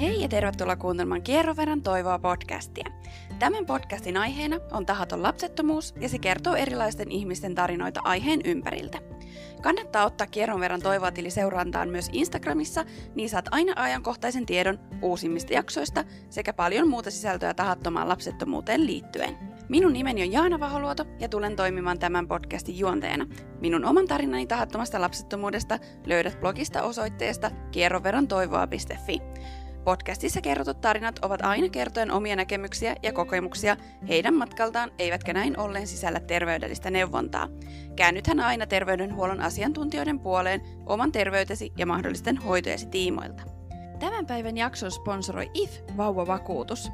Hei ja tervetuloa kuuntelemaan Kierroverran toivoa podcastia. Tämän podcastin aiheena on tahaton lapsettomuus ja se kertoo erilaisten ihmisten tarinoita aiheen ympäriltä. Kannattaa ottaa kierron verran toivoa tili seurantaan myös Instagramissa, niin saat aina ajankohtaisen tiedon uusimmista jaksoista sekä paljon muuta sisältöä tahattomaan lapsettomuuteen liittyen. Minun nimeni on Jaana Vaholuoto ja tulen toimimaan tämän podcastin juonteena. Minun oman tarinani tahattomasta lapsettomuudesta löydät blogista osoitteesta kierroverantoivoa.fi. Podcastissa kerrotut tarinat ovat aina kertoen omia näkemyksiä ja kokemuksia heidän matkaltaan, eivätkä näin ollen sisällä terveydellistä neuvontaa. Käännythän aina terveydenhuollon asiantuntijoiden puoleen oman terveytesi ja mahdollisten hoitojesi tiimoilta. Tämän päivän jakson sponsoroi IF Vauva-vakuutus.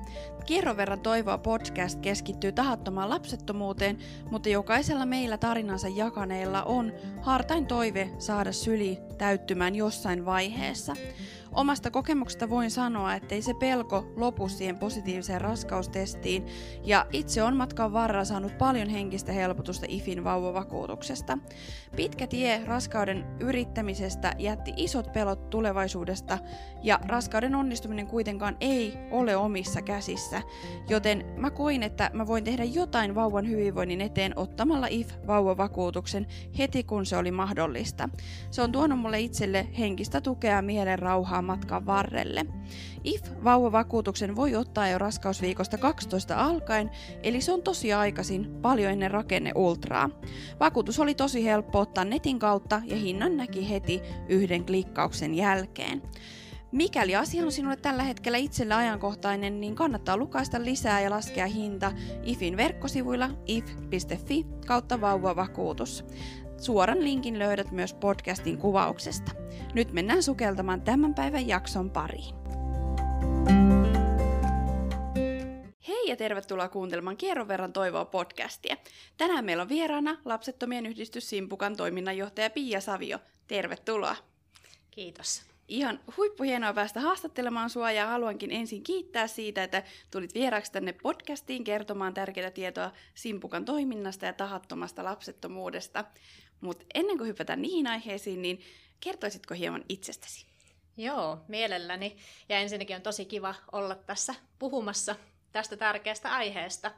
Kierron verran toivoa podcast keskittyy tahattomaan lapsettomuuteen, mutta jokaisella meillä tarinansa jakaneilla on hartain toive saada syli täyttymään jossain vaiheessa. Omasta kokemuksesta voin sanoa, ettei se pelko lopu siihen positiiviseen raskaustestiin, ja itse on matkan varrella saanut paljon henkistä helpotusta IFin vauvavakuutuksesta. Pitkä tie raskauden yrittämisestä jätti isot pelot tulevaisuudesta, ja raskauden onnistuminen kuitenkaan ei ole omissa käsissä, joten mä koin, että mä voin tehdä jotain vauvan hyvinvoinnin eteen ottamalla IF-vauvavakuutuksen heti kun se oli mahdollista. Se on tuonut mulle itselle henkistä tukea mielen rauhaa matkan varrelle. IF-vauvavakuutuksen voi ottaa jo raskausviikosta 12 alkaen, eli se on tosi aikaisin, paljon ennen rakenne ultraa. Vakuutus oli tosi helppo ottaa netin kautta ja hinnan näki heti yhden klikkauksen jälkeen. Mikäli asia on sinulle tällä hetkellä itselle ajankohtainen, niin kannattaa lukaista lisää ja laskea hinta IFin verkkosivuilla if.fi kautta vauvavakuutus. Suoran linkin löydät myös podcastin kuvauksesta. Nyt mennään sukeltamaan tämän päivän jakson pariin. Hei ja tervetuloa kuuntelemaan Kierron verran toivoa podcastia. Tänään meillä on vieraana lapsettomien yhdistys Simpukan toiminnanjohtaja Pia Savio. Tervetuloa. Kiitos. Ihan huippuhienoa päästä haastattelemaan sua ja haluankin ensin kiittää siitä, että tulit vieraaksi tänne podcastiin kertomaan tärkeää tietoa Simpukan toiminnasta ja tahattomasta lapsettomuudesta. Mutta ennen kuin hypätään niihin aiheisiin, niin kertoisitko hieman itsestäsi? Joo, mielelläni. Ja ensinnäkin on tosi kiva olla tässä puhumassa tästä tärkeästä aiheesta.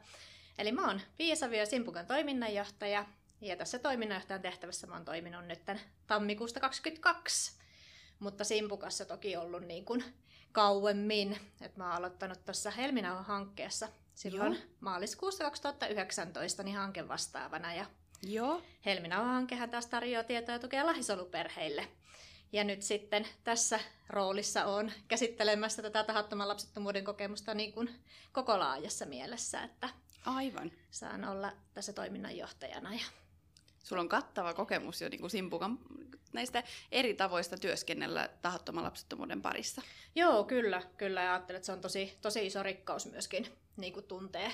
Eli mä oon Pia Savio Simpukan toiminnanjohtaja, ja tässä toiminnanjohtajan tehtävässä mä oon toiminut nyt tammikuusta 2022. Mutta Simpukassa toki ollut niin kuin kauemmin. Et mä oon aloittanut tuossa Helminauhan hankkeessa silloin Joo. maaliskuussa 2019 niin hanke vastaavana. Ja Joo. Helminauhan hankehan taas tarjoaa tietoa ja tukea lahisoluperheille. Ja nyt sitten tässä roolissa on käsittelemässä tätä tahattoman lapsettomuuden kokemusta niin kuin koko laajassa mielessä, että Aivan. saan olla tässä toiminnanjohtajana. Ja... Sulla on kattava kokemus jo niin kuin Simpukan näistä eri tavoista työskennellä tahattoman lapsettomuuden parissa. Joo, kyllä. kyllä. Ja ajattelen, että se on tosi, tosi iso rikkaus myöskin niin kuin tuntee,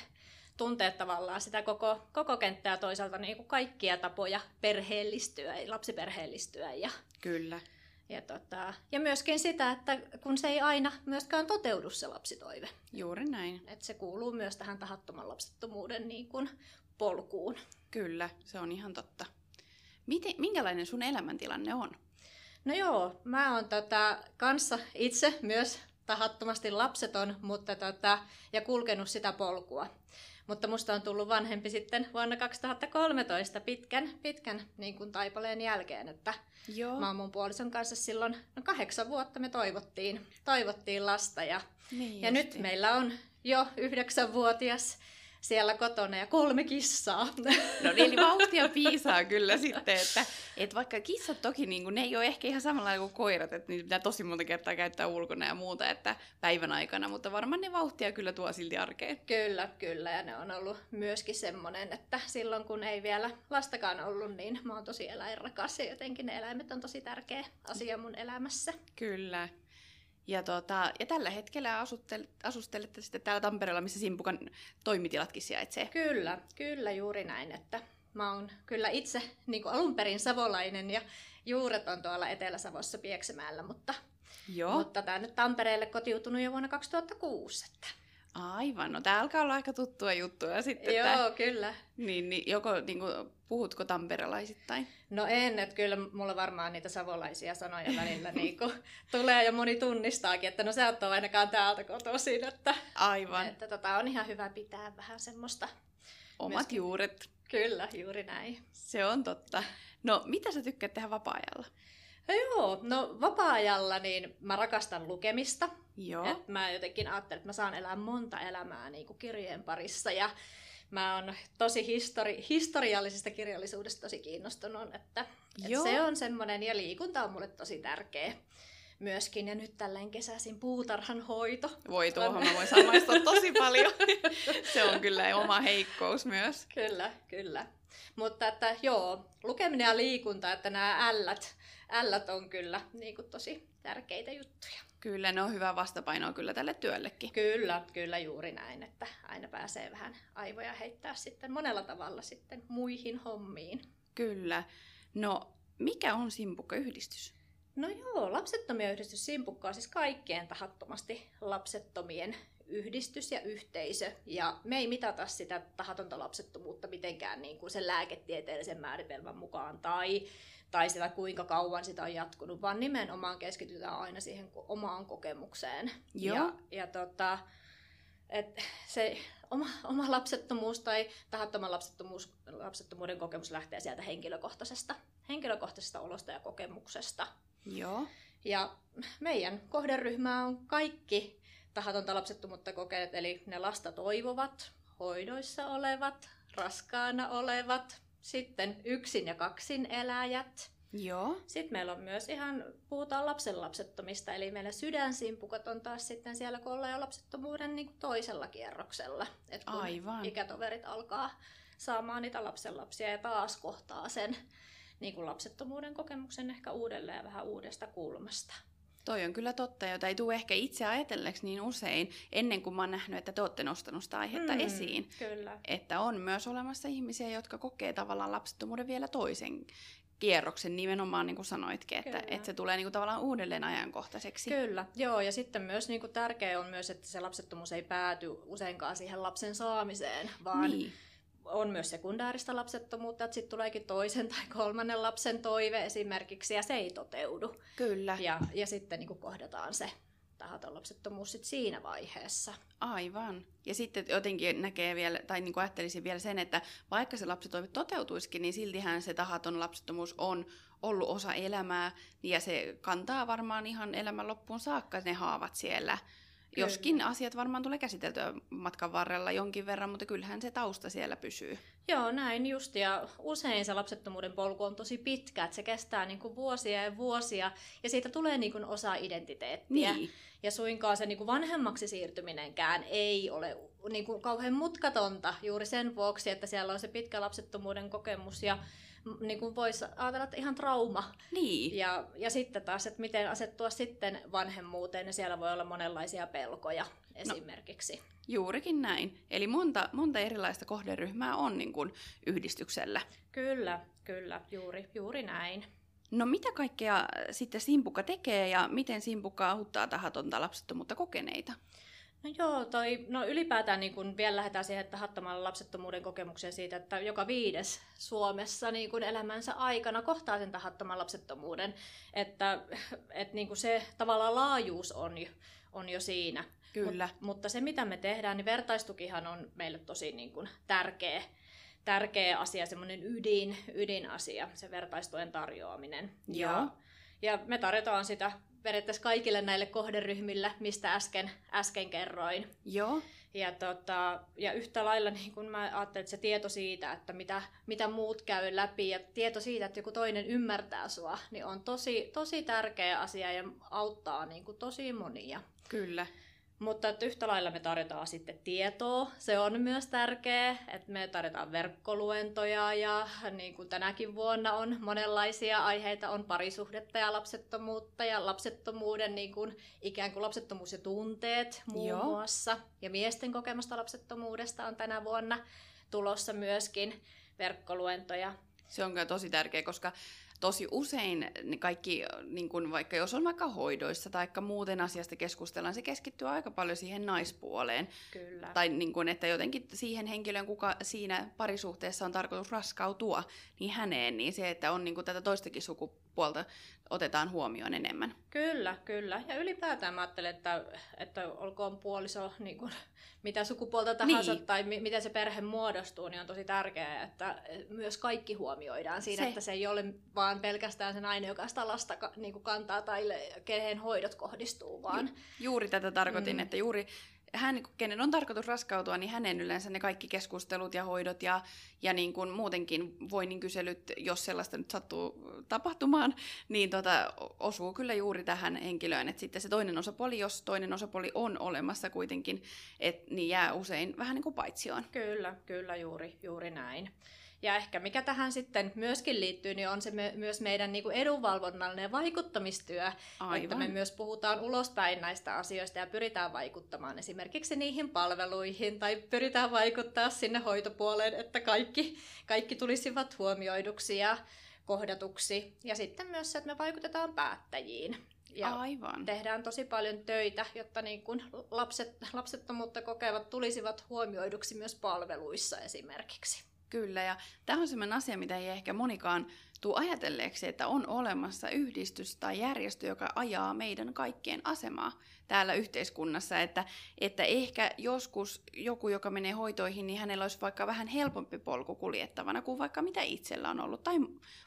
tuntee tavallaan sitä koko, koko kenttää toisaalta niin kuin kaikkia tapoja perheellistyä, lapsiperheellistyä. Ja, Kyllä. Ja, tota, ja myöskin sitä, että kun se ei aina myöskään toteudu se lapsitoive. Juuri näin. Että se kuuluu myös tähän tahattoman lapsettomuuden niin kuin polkuun. Kyllä, se on ihan totta. Miten, minkälainen sun elämäntilanne on? No joo, mä oon tota, kanssa itse myös tahattomasti lapseton mutta tota, ja kulkenut sitä polkua. Mutta musta on tullut vanhempi sitten vuonna 2013 pitkän, pitkän niin kuin taipaleen jälkeen, että Joo. mä oon mun puolison kanssa silloin no kahdeksan vuotta me toivottiin, toivottiin lasta ja, Niin ja nyt meillä on jo yhdeksänvuotias siellä kotona ja kolme kissaa. No niin, eli vauhtia piisaa kyllä sitten, että, että vaikka kissat toki niin kuin, ne ei ole ehkä ihan samalla kuin koirat, että niitä pitää tosi monta kertaa käyttää ulkona ja muuta, että päivän aikana, mutta varmaan ne vauhtia kyllä tuo silti arkeen. Kyllä, kyllä. Ja ne on ollut myöskin semmoinen, että silloin kun ei vielä lastakaan ollut, niin mä oon tosi eläinrakas ja jotenkin ne eläimet on tosi tärkeä asia mun elämässä. Kyllä. Ja, tota, ja tällä hetkellä asustel, asustelette sitten täällä Tampereella, missä Simpukan toimitilatkin sijaitsee. Kyllä, kyllä juuri näin, että mä oon kyllä itse niin alun perin savolainen ja juuret on tuolla Etelä-Savossa Pieksämäellä, mutta, Joo. mutta tämä nyt Tampereelle kotiutunut jo vuonna 2006. Että. Aivan, no tää alkaa olla aika tuttua juttua sitten. Joo, Tää, kyllä. niin, niin, joko niin kuin, Puhutko tamperelaisittain? No en, että kyllä mulla varmaan niitä savolaisia sanoja välillä niin tulee ja moni tunnistaakin, että no sä et ole ainakaan täältä kotoisin. Että, Aivan. Että tota, on ihan hyvä pitää vähän semmoista. Omat myöskin- juuret. Kyllä, juuri näin. Se on totta. No, mitä sä tykkäät tehdä vapaa-ajalla? No joo, no vapaa-ajalla niin mä rakastan lukemista. Joo. Et mä jotenkin ajattelen, että mä saan elää monta elämää niin kuin kirjojen parissa ja mä oon tosi histori- historiallisesta kirjallisuudesta tosi kiinnostunut, että, että se on semmoinen ja liikunta on mulle tosi tärkeä myöskin. Ja nyt tällainen kesäisin puutarhan hoito. Voi tuohon mä voin samaistua tosi paljon. Se on kyllä oma heikkous myös. Kyllä, kyllä. Mutta että joo, lukeminen ja liikunta, että nämä ällät, ällät on kyllä niin kuin tosi tärkeitä juttuja. Kyllä, ne on hyvä vastapaino kyllä tälle työllekin. Kyllä, kyllä juuri näin, että aina pääsee vähän aivoja heittää sitten monella tavalla sitten muihin hommiin. Kyllä. No, mikä on Simpukka-yhdistys? No joo, lapsettomien yhdistys Simpukka on siis kaikkien tahattomasti lapsettomien yhdistys ja yhteisö. Ja me ei mitata sitä tahatonta lapsettomuutta mitenkään niin kuin sen lääketieteellisen määritelmän mukaan tai, tai sitä kuinka kauan sitä on jatkunut, vaan nimenomaan keskitytään aina siihen omaan kokemukseen. Joo. Ja, ja tota, et se oma, oma lapsettomuus tai tahattoman lapsettomuus, lapsettomuuden kokemus lähtee sieltä henkilökohtaisesta, henkilökohtaisesta olosta ja kokemuksesta. Joo. Ja meidän kohderyhmä on kaikki tahatonta lapsettomuutta kokeneet, eli ne lasta toivovat, hoidoissa olevat, raskaana olevat, sitten yksin ja kaksin eläjät. Joo. Sitten meillä on myös ihan, puhutaan lapsen lapsettomista, eli meillä sydänsimpukot on taas sitten siellä, kun ollaan jo lapsettomuuden niin kuin toisella kierroksella. Et kun Aivan. ikätoverit alkaa saamaan niitä lapsenlapsia ja taas kohtaa sen niin kuin lapsettomuuden kokemuksen ehkä uudelleen ja vähän uudesta kulmasta. Toi on kyllä totta, jota ei tule ehkä itse ajatelleeksi niin usein, ennen kuin mä oon nähnyt, että te olette nostanut sitä aihetta Mm, esiin. Kyllä. Että on myös olemassa ihmisiä, jotka kokee tavallaan lapsettomuuden vielä toisen kierroksen, nimenomaan niin kuin sanoitkin, että, Kyllä. että se tulee niin kuin tavallaan uudelleen ajankohtaiseksi. Kyllä, joo. Ja sitten myös niin kuin tärkeää on myös, että se lapsettomuus ei pääty useinkaan siihen lapsen saamiseen, vaan Niin. On myös sekundääristä lapsettomuutta, että sitten tuleekin toisen tai kolmannen lapsen toive esimerkiksi, ja se ei toteudu. Kyllä, Ja, ja sitten niin kohdataan se tahaton lapsettomuus sit siinä vaiheessa. aivan. Ja sitten jotenkin näkee vielä, tai niin kuin ajattelisin vielä sen, että vaikka se lapsitoive toteutuisikin, niin siltihän se tahaton lapsettomuus on ollut osa elämää, ja se kantaa varmaan ihan elämän loppuun saakka ne haavat siellä. Kyllä. Joskin asiat varmaan tulee käsiteltyä matkan varrella jonkin verran, mutta kyllähän se tausta siellä pysyy. Joo, näin just. Ja usein se lapsettomuuden polku on tosi pitkä, että se kestää niin kuin vuosia ja vuosia, ja siitä tulee niin kuin osa identiteettiä. Niin, Ja suinkaan se niin kuin vanhemmaksi siirtyminenkään ei ole niin kuin kauhean mutkatonta juuri sen vuoksi, että siellä on se pitkä lapsettomuuden kokemus ja niin kuin voisi ajatella, että ihan trauma. niin. Ja, ja sitten taas, että miten asettua sitten vanhemmuuteen, ja siellä voi olla monenlaisia pelkoja esimerkiksi. Juurikin näin. Eli monta, monta erilaista kohderyhmää on niin kuin yhdistyksellä. Kyllä, kyllä, juuri, juuri näin. No mitä kaikkea sitten Simpukka tekee ja miten Simpukka auttaa tahatonta lapsettomuutta kokeneita? No joo, toi, no ylipäätään niin kun vielä lähdetään siihen tahattomalle lapsettomuuden kokemukseen siitä, että joka viides Suomessa niin kun elämänsä aikana kohtaa sen tahattoman lapsettomuuden. Että et niin kun se tavallaan laajuus on jo, on jo siinä. Kyllä. Mut, mutta se mitä me tehdään, niin vertaistukihan on meille tosi niin kun tärkeä, tärkeä asia, semmoinen ydin, ydinasia, se vertaistuen tarjoaminen. Joo. Ja, ja me tarjotaan sitä periaatteessa kaikille näille kohderyhmille, mistä äsken, äsken kerroin. Joo, Ja, tota, ja yhtä lailla niin kun mä ajattelin, että se tieto siitä, että mitä, mitä muut käy läpi ja tieto siitä, että joku toinen ymmärtää sua, niin on tosi, tosi tärkeä asia ja auttaa niin kuin tosi monia. kyllä. Mutta että yhtä lailla me tarjotaan sitten tietoa. Se on myös tärkeää, että me tarjotaan verkkoluentoja ja niin kuin tänäkin vuonna on monenlaisia aiheita. On parisuhdetta ja lapsettomuutta ja lapsettomuuden niin kuin, ikään kuin lapsettomuus ja tunteet muun Joo. muassa. Ja miesten kokemasta lapsettomuudesta on tänä vuonna tulossa myöskin verkkoluentoja. Se on kyllä tosi tärkeä, koska tosi usein ne kaikki, niin kun vaikka jos on vaikka hoidoissa tai muuten asiasta keskustellaan, se keskittyy aika paljon siihen naispuoleen. Kyllä. Tai niin kun, että jotenkin siihen henkilöön, kuka siinä parisuhteessa on tarkoitus raskautua, niin häneen, niin se, että on niin kun tätä toistakin sukupuolta otetaan huomioon enemmän. Kyllä, kyllä. Ja ylipäätään mä ajattelen, että, että olkoon puoliso niin kuin, mitä sukupuolta tahansa niin. tai mi- miten se perhe muodostuu, niin on tosi tärkeää, että myös kaikki huomioidaan siinä, se. että se ei ole vaan pelkästään se nainen, joka sitä lasta niin kuin kantaa tai kehen hoidot kohdistuu, vaan... Ju- juuri tätä tarkoitin, mm. että juuri hän, kenen on tarkoitus raskautua, niin hänen yleensä ne kaikki keskustelut ja hoidot ja, ja niin kuin muutenkin voinnin kyselyt, jos sellaista nyt sattuu tapahtumaan, niin tota, osuu kyllä juuri tähän henkilöön. Että sitten se toinen osapuoli, jos toinen osapuoli on olemassa kuitenkin, et, niin jää usein vähän niin kuin paitsioon. Kyllä, kyllä juuri, juuri näin. Ja ehkä mikä tähän sitten myöskin liittyy, niin on se me, myös meidän niin kuin edunvalvonnallinen vaikuttamistyö, Aivan. että me myös puhutaan ulospäin näistä asioista ja pyritään vaikuttamaan esimerkiksi niihin palveluihin tai pyritään vaikuttaa sinne hoitopuoleen, että kaikki, kaikki tulisivat huomioiduksi ja kohdatuksi. Ja sitten myös se, että me vaikutetaan päättäjiin. Ja Aivan. tehdään tosi paljon töitä, jotta niin kun lapset, lapsettomuutta kokevat tulisivat huomioiduksi myös palveluissa esimerkiksi. Kyllä, ja tämä on sellainen asia, mitä ei ehkä monikaan tuu ajatelleeksi, että on olemassa yhdistys tai järjestö, joka ajaa meidän kaikkien asemaa täällä yhteiskunnassa, että, että ehkä joskus joku, joka menee hoitoihin, niin hänellä olisi vaikka vähän helpompi polku kuljettavana kuin vaikka mitä itsellä on ollut, tai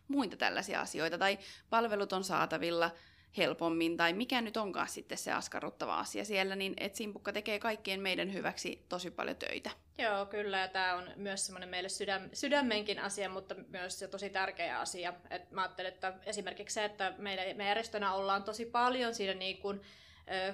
muita tällaisia asioita, tai palvelut on saatavilla helpommin, tai mikä nyt onkaan sitten se askarruttava asia siellä, niin että Simpukka tekee kaikkien meidän hyväksi tosi paljon töitä. Joo, kyllä, ja tämä on myös semmoinen meille sydäm, sydämenkin asia, mutta myös se tosi tärkeä asia. Et mä ajattelen, että esimerkiksi se, että meidän, me järjestönä ollaan tosi paljon siinä niin kuin,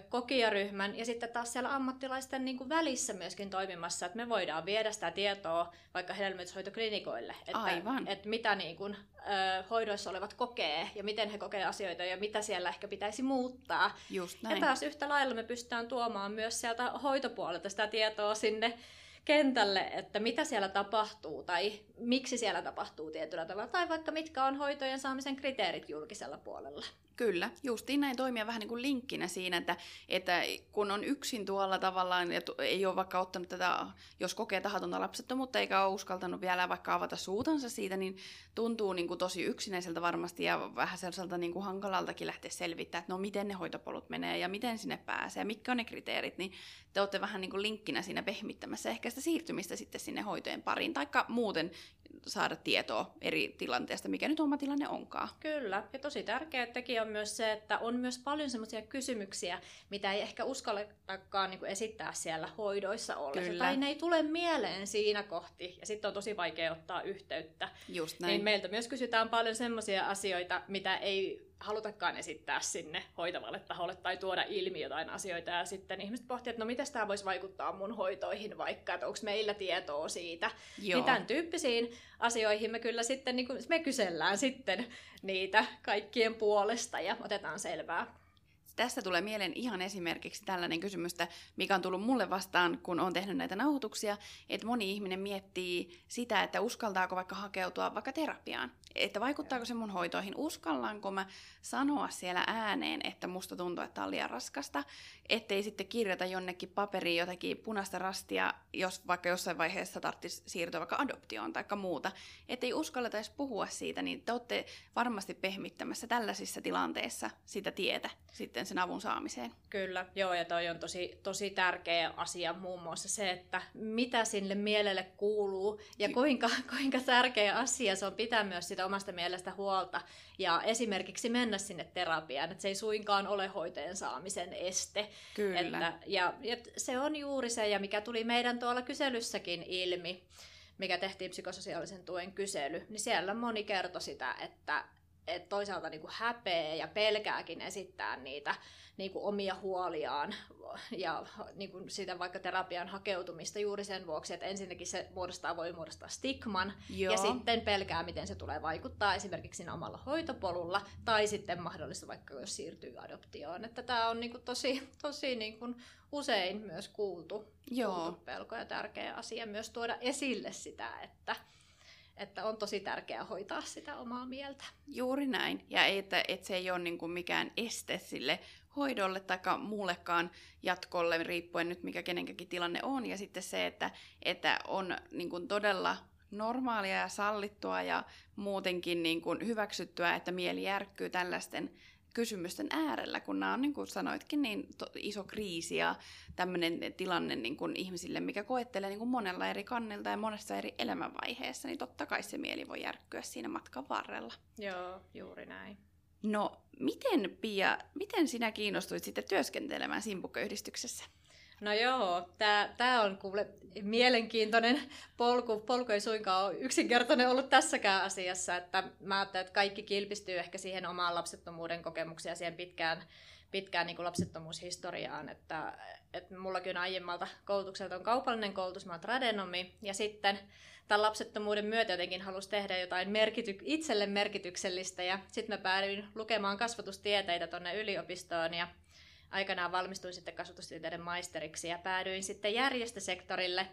kokijaryhmän ja sitten taas siellä ammattilaisten niin kuin välissä myöskin toimimassa, että me voidaan viedä sitä tietoa vaikka hedelmöityshoitoklinikoille, että, Aivan. että mitä niin kuin, ö, hoidoissa olevat kokee ja miten he kokee asioita ja mitä siellä ehkä pitäisi muuttaa. Just näin. Ja taas yhtä lailla me pystytään tuomaan myös sieltä hoitopuolelta sitä tietoa sinne kentälle, että mitä siellä tapahtuu tai miksi siellä tapahtuu tietyllä tavalla, tai vaikka mitkä on hoitojen saamisen kriteerit julkisella puolella. Kyllä, justiin näin toimia vähän niin kuin linkkinä siinä, että, että kun on yksin tuolla tavallaan ja ei ole vaikka ottanut tätä, jos kokee tahatonta lapsettomuutta eikä ole uskaltanut vielä vaikka avata suutansa siitä, niin tuntuu niin kuin tosi yksinäiseltä varmasti ja vähän sellaiselta niin kuin hankalaltakin lähteä selvittämään, että no miten ne hoitopolut menee ja miten sinne pääsee ja mitkä on ne kriteerit, niin te olette vähän niin kuin linkkinä siinä pehmittämässä ehkä sitä siirtymistä sitten sinne hoitojen pariin, taikka muuten saada tietoa eri tilanteesta, mikä nyt oma tilanne onkaan. Kyllä, ja tosi tärkeä tekijä on myös se, että on myös paljon sellaisia kysymyksiä, mitä ei ehkä uskalletakaan niin esittää siellä hoidoissa ollessa. Kyllä. Tai ne ei tule mieleen siinä kohti, ja sitten on tosi vaikea ottaa yhteyttä. Just näin. Niin meiltä myös kysytään paljon sellaisia asioita, mitä ei halutakaan esittää sinne hoitavalle taholle tai tuoda ilmi jotain asioita. Ja sitten ihmiset pohtivat, että no miten tämä voisi vaikuttaa mun hoitoihin vaikka, että onko meillä tietoa siitä. Joo. Niin tämän tyyppisiin asioihin me kyllä sitten, niin me kysellään sitten niitä kaikkien puolesta ja otetaan selvää. Tästä tulee mieleen ihan esimerkiksi tällainen kysymys, mikä on tullut mulle vastaan, kun on tehnyt näitä nauhoituksia, että moni ihminen miettii sitä, että uskaltaako vaikka hakeutua vaikka terapiaan. Että vaikuttaako se mun hoitoihin, uskallanko mä sanoa siellä ääneen, että musta tuntuu, että on liian raskasta, ettei sitten kirjata jonnekin paperiin jotakin punaista rastia, jos vaikka jossain vaiheessa tarvitsisi siirtyä vaikka adoptioon tai muuta. Ettei uskalleta edes puhua siitä, niin te olette varmasti pehmittämässä tällaisissa tilanteissa sitä tietä sitten sen avun saamiseen. Kyllä, joo, ja toi on tosi, tosi tärkeä asia muun muassa se, että mitä sinne mielelle kuuluu ja kuinka, kuinka tärkeä asia se on pitää myös sitä omasta mielestä huolta ja esimerkiksi mennä sinne terapiaan, että se ei suinkaan ole hoiteen saamisen este. Kyllä. Että, ja, ja se on juuri se, ja mikä tuli meidän tuolla kyselyssäkin ilmi, mikä tehtiin psykososiaalisen tuen kysely, niin siellä moni kertoi sitä, että, että toisaalta niin kuin häpeä ja pelkääkin esittää niitä niin kuin omia huoliaan ja niin kuin sitä vaikka terapian hakeutumista juuri sen vuoksi, että ensinnäkin se muodostaa, voi muodostaa stigman Joo. ja sitten pelkää, miten se tulee vaikuttaa esimerkiksi siinä omalla hoitopolulla tai sitten mahdollista vaikka jos siirtyy adoptioon. Että tämä on niin kuin tosi, tosi niin kuin usein myös kuultu, Joo. kuultu pelko ja tärkeä asia myös tuoda esille sitä, että että on tosi tärkeää hoitaa sitä omaa mieltä. Juuri näin. Ja että, että se ei ole niin kuin mikään este sille hoidolle tai muullekaan jatkolle, riippuen nyt mikä kenenkäkin tilanne on. Ja sitten se, että, että on niin kuin todella normaalia ja sallittua ja muutenkin niin kuin hyväksyttyä, että mieli järkkyy tällaisten kysymysten äärellä, kun nämä on, niin kuin sanoitkin, niin to, iso kriisi ja tämmöinen tilanne niin kuin ihmisille, mikä koettelee niin kuin monella eri kannilta ja monessa eri elämänvaiheessa, niin totta kai se mieli voi järkkyä siinä matkan varrella. Joo, juuri näin. No, miten Pia, miten sinä kiinnostuit sitten työskentelemään Simpukkayhdistyksessä? No joo, tämä on kuule mielenkiintoinen polku. Polku ei suinkaan ole yksinkertainen ollut tässäkään asiassa. Että mä ajattelen, että kaikki kilpistyy ehkä siihen omaan lapsettomuuden kokemukseen ja siihen pitkään, pitkään niin kuin lapsettomuushistoriaan. Että, että mullakin aiemmalta koulutukselta on kaupallinen koulutus, mä oon tradenomi. Ja sitten tämän lapsettomuuden myötä jotenkin halusi tehdä jotain merkity- itselle merkityksellistä. Ja sitten mä päädyin lukemaan kasvatustieteitä tuonne yliopistoon ja aikanaan valmistuin sitten kasvatustieteiden maisteriksi ja päädyin sitten järjestösektorille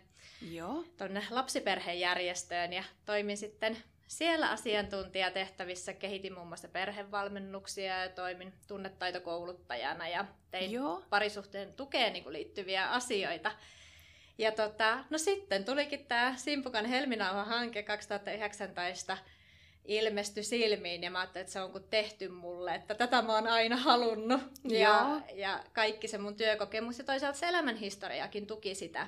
Joo. tuonne lapsiperhejärjestöön ja toimin sitten siellä asiantuntijatehtävissä, kehitin muun muassa perhevalmennuksia ja toimin tunnetaitokouluttajana ja tein Joo. parisuhteen tukeen niin liittyviä asioita. Ja tota, no sitten tulikin tämä Simpukan Helminauha-hanke 2019, ilmestyi silmiin ja mä ajattelin, että se on kuin tehty mulle, että tätä mä oon aina halunnut. Ja, ja kaikki se mun työkokemus ja toisaalta se elämänhistoriakin tuki sitä,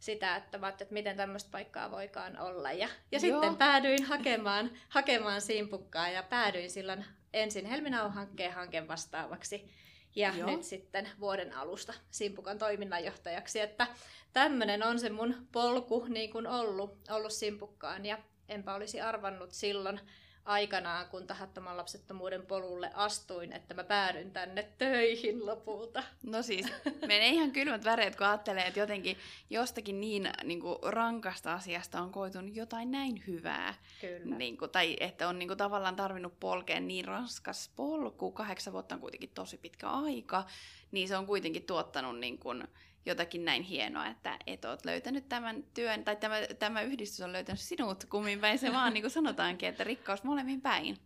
sitä että, mä että miten tämmöistä paikkaa voikaan olla. Ja, ja sitten päädyin hakemaan, hakemaan simpukkaa ja päädyin silloin ensin Helminau-hankkeen hankkeen vastaavaksi ja Joo. nyt sitten vuoden alusta Simpukan toiminnanjohtajaksi. Että tämmöinen on se mun polku niin kuin ollut, ollut Simpukkaan ja enpä olisi arvannut silloin aikanaan, kun tahattoman lapsettomuuden polulle astuin, että mä päädyin tänne töihin lopulta. No siis, menee ihan kylmät väreet, kun ajattelee, että jotenkin jostakin niin, niin kuin rankasta asiasta on koitunut jotain näin hyvää. Kyllä. Niin kuin, tai että on niin kuin, tavallaan tarvinnut polkea niin raskas polku, kahdeksan vuotta on kuitenkin tosi pitkä aika, niin se on kuitenkin tuottanut niin kuin, jotakin näin hienoa, että et oot löytänyt tämän työn, tai tämä, tämä yhdistys on löytänyt sinut, kummin päin se vaan, niin kuin sanotaankin, että rikkaus molemmin päin.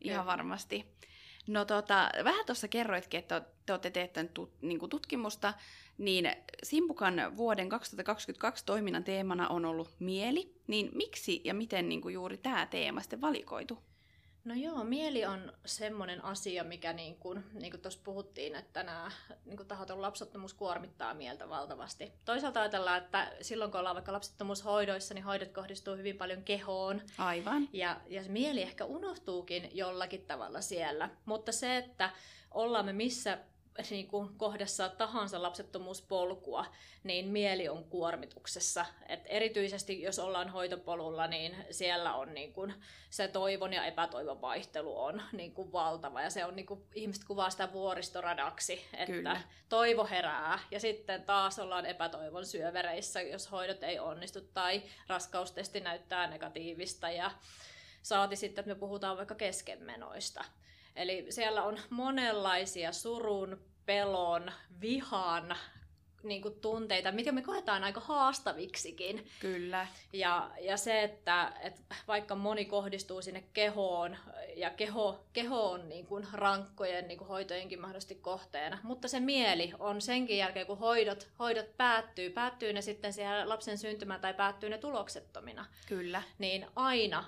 Ihan varmasti. No tota, vähän tuossa kerroitkin, että te olette teettäneet tut, niin tutkimusta, niin Simpukan vuoden 2022 toiminnan teemana on ollut mieli, niin miksi ja miten niin kuin juuri tämä teema sitten valikoitu? No joo, mieli on semmoinen asia, mikä niin kuin, niin kuin tuossa puhuttiin, että nämä niin kuin tahoton lapsettomuus kuormittaa mieltä valtavasti. Toisaalta ajatellaan, että silloin kun ollaan vaikka lapsettomuushoidoissa, niin hoidot kohdistuu hyvin paljon kehoon. Aivan. Ja, ja mieli ehkä unohtuukin jollakin tavalla siellä. Mutta se, että ollaan me missä niin kuin kohdassa tahansa lapsettomuuspolkua, niin mieli on kuormituksessa. Et erityisesti jos ollaan hoitopolulla, niin siellä on niin kuin, se toivon ja epätoivon vaihtelu on niin kuin valtava. Ja se on niin kuin, ihmiset kuvaa sitä vuoristoradaksi, että Kyllä. toivo herää ja sitten taas ollaan epätoivon syövereissä, jos hoidot ei onnistu tai raskaustesti näyttää negatiivista ja saati sitten, että me puhutaan vaikka keskenmenoista. Eli siellä on monenlaisia surun, pelon, vihan niin kuin tunteita, mitä me koetaan aika haastaviksikin. Kyllä. Ja, ja se, että, että vaikka moni kohdistuu sinne kehoon ja keho, keho on niin kuin rankkojen niin kuin hoitojenkin mahdollisesti kohteena, mutta se mieli on senkin jälkeen, kun hoidot, hoidot päättyy, päättyy ne sitten siihen lapsen syntymään tai päättyy ne tuloksettomina. Kyllä. Niin aina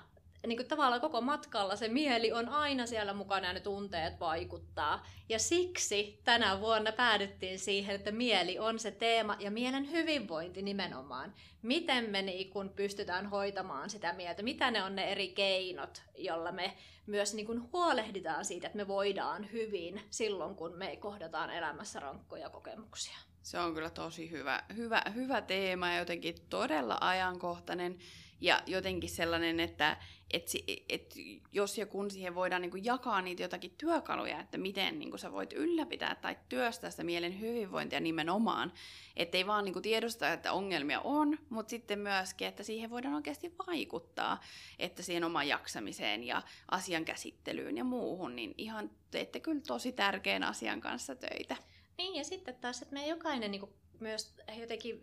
niin kuin tavallaan koko matkalla se mieli on aina siellä mukana ja ne tunteet vaikuttaa. Ja siksi tänä vuonna päädyttiin siihen, että mieli on se teema ja mielen hyvinvointi nimenomaan. Miten me niin kun pystytään hoitamaan sitä mieltä, mitä ne on ne eri keinot, jolla me myös niin kun huolehditaan siitä, että me voidaan hyvin silloin, kun me kohdataan elämässä rankkoja kokemuksia. Se on kyllä tosi hyvä, hyvä, hyvä teema ja jotenkin todella ajankohtainen. Ja jotenkin sellainen, että et, et jos ja kun siihen voidaan niin kuin jakaa niitä jotakin työkaluja, että miten niin kuin sä voit ylläpitää tai työstää sitä mielen hyvinvointia nimenomaan, ettei vaan niin kuin tiedosta, että ongelmia on, mutta sitten myöskin, että siihen voidaan oikeasti vaikuttaa, että siihen omaan jaksamiseen ja asian käsittelyyn ja muuhun, niin ihan teette kyllä tosi tärkeän asian kanssa töitä. Niin, ja sitten taas, että me jokainen niin myös jotenkin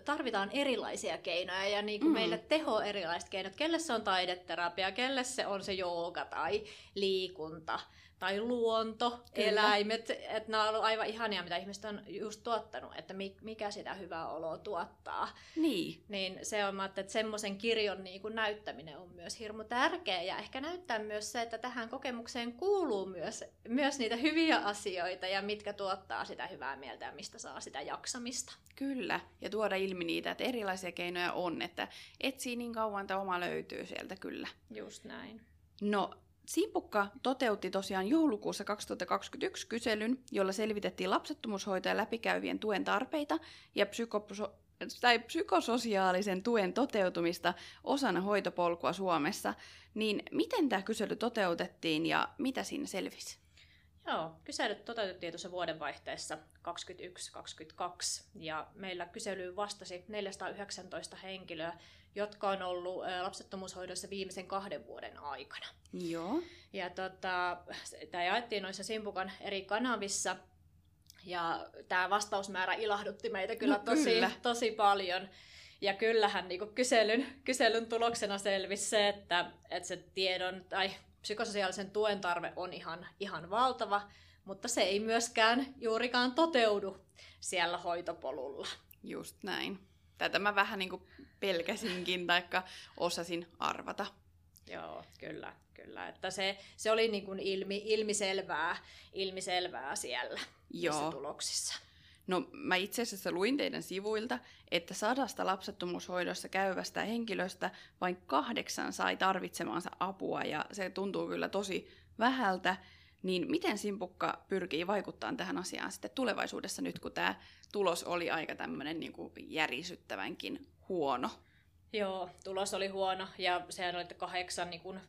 tarvitaan erilaisia keinoja ja niin kuin mm. meille teho erilaiset keinot. Kelle se on taideterapia, kelle se on se jooga tai liikunta tai luonto, Kyllä. eläimet, että nämä on ollut aivan ihania, mitä ihmiset on just tuottanut, että mikä sitä hyvää oloa tuottaa. Niin. Niin se on, että semmoisen kirjon niin kuin näyttäminen on myös hirmu tärkeä ja ehkä näyttää myös se, että tähän kokemukseen kuuluu myös, myös niitä hyviä asioita ja mitkä tuottaa sitä hyvää mieltä ja mistä saa sitä jaksamista. Kyllä, ja tuoda ilmi niitä, että erilaisia keinoja on, että etsii niin kauan, että oma löytyy sieltä kyllä. Just näin. No, Simpukka toteutti tosiaan joulukuussa 2021 kyselyn, jolla selvitettiin lapsettomuushoitoja läpikäyvien tuen tarpeita ja psykoso- tai psykososiaalisen tuen toteutumista osana hoitopolkua Suomessa. Niin miten tämä kysely toteutettiin ja mitä siinä selvisi? Joo, kyselyt toteutettiin tuossa vuodenvaihteessa 2021-2022 ja meillä kyselyyn vastasi 419 henkilöä, jotka on ollut lapsettomuushoidossa viimeisen kahden vuoden aikana. Joo. Ja tota, tämä jaettiin noissa Simpukan eri kanavissa ja tämä vastausmäärä ilahdutti meitä kyllä, no, tosi, kyllä. tosi paljon. Ja kyllähän niin kyselyn, kyselyn tuloksena selvisi se, että, että se tiedon tai psykososiaalisen tuen tarve on ihan, ihan valtava, mutta se ei myöskään juurikaan toteudu siellä hoitopolulla. Just näin. Tätä mä vähän niin kuin pelkäsinkin, taikka osasin arvata. Joo, kyllä, kyllä. Että se, se oli niin kuin ilmi, ilmiselvää, ilmiselvää siellä Joo. tuloksissa. No mä itse asiassa luin teidän sivuilta, että sadasta lapsettomuushoidossa käyvästä henkilöstä vain kahdeksan sai tarvitsemaansa apua ja se tuntuu kyllä tosi vähältä. Niin miten Simpukka pyrkii vaikuttamaan tähän asiaan sitten tulevaisuudessa nyt, kun tämä tulos oli aika tämmöinen niin järisyttävänkin huono? Joo, tulos oli huono ja sehän oli, kahdeksan niin kuin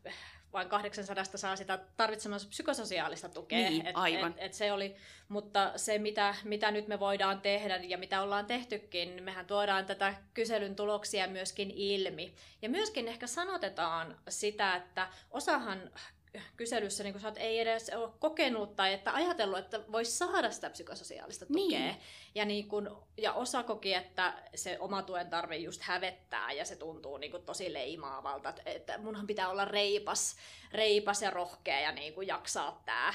vain 800 saa sitä tarvitsemansa psykososiaalista tukea. Niin, et, aivan. Et, et se oli, mutta se, mitä, mitä nyt me voidaan tehdä ja mitä ollaan tehtykin, niin mehän tuodaan tätä kyselyn tuloksia myöskin ilmi. Ja myöskin ehkä sanotetaan sitä, että osahan kyselyssä niin sä ei edes ole kokenut tai että ajatellut, että voisi saada sitä psykososiaalista tukea. Niin. Ja, niin kun, ja osa koki, että se oma tuen tarve just hävettää ja se tuntuu niin kuin tosi leimaavalta, että, munhan pitää olla reipas, reipas ja rohkea ja niin jaksaa tämä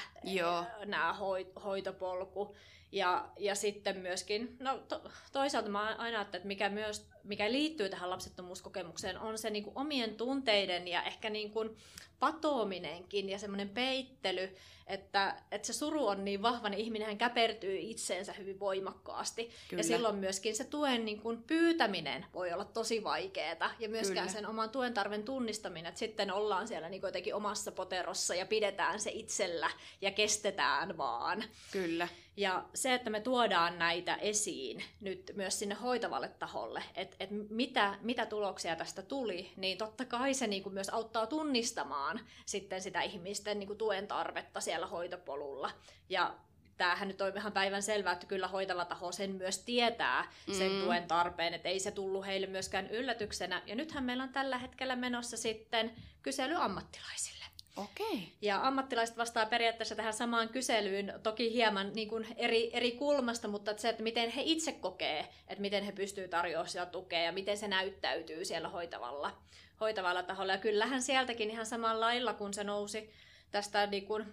nämä hoitopolku. Ja, ja sitten myöskin, no to, toisaalta mä aina ajattelen, että mikä, myös, mikä liittyy tähän lapsettomuuskokemukseen on se niin kuin omien tunteiden ja ehkä niin kuin patoaminenkin ja semmoinen peittely, että, että se suru on niin vahva, niin ihminen käpertyy itseensä hyvin voimakkaasti. Kyllä. Ja silloin myöskin se tuen niin kuin pyytäminen voi olla tosi vaikeaa. Ja myöskään Kyllä. sen oman tuen tarven tunnistaminen, että sitten ollaan siellä niin jotenkin omassa poterossa ja pidetään se itsellä ja kestetään vaan. Kyllä. Ja se, että me tuodaan näitä esiin nyt myös sinne hoitavalle taholle, että et mitä, mitä tuloksia tästä tuli, niin totta kai se niin kuin myös auttaa tunnistamaan sitten sitä ihmisten niin kuin tuen tarvetta siellä hoitopolulla. Ja tämähän nyt on ihan päivän selvää, että kyllä hoitava taho sen myös tietää, sen mm. tuen tarpeen, että ei se tullut heille myöskään yllätyksenä. Ja nythän meillä on tällä hetkellä menossa sitten kysely ammattilaisille. Okei. Ja ammattilaiset vastaa periaatteessa tähän samaan kyselyyn, toki hieman niin kuin eri, eri kulmasta, mutta että se, että miten he itse kokee, että miten he pystyvät tarjoamaan sitä tukea ja miten se näyttäytyy siellä hoitavalla, hoitavalla taholla. Ja kyllähän sieltäkin ihan samalla lailla, kun se nousi tästä niin kuin,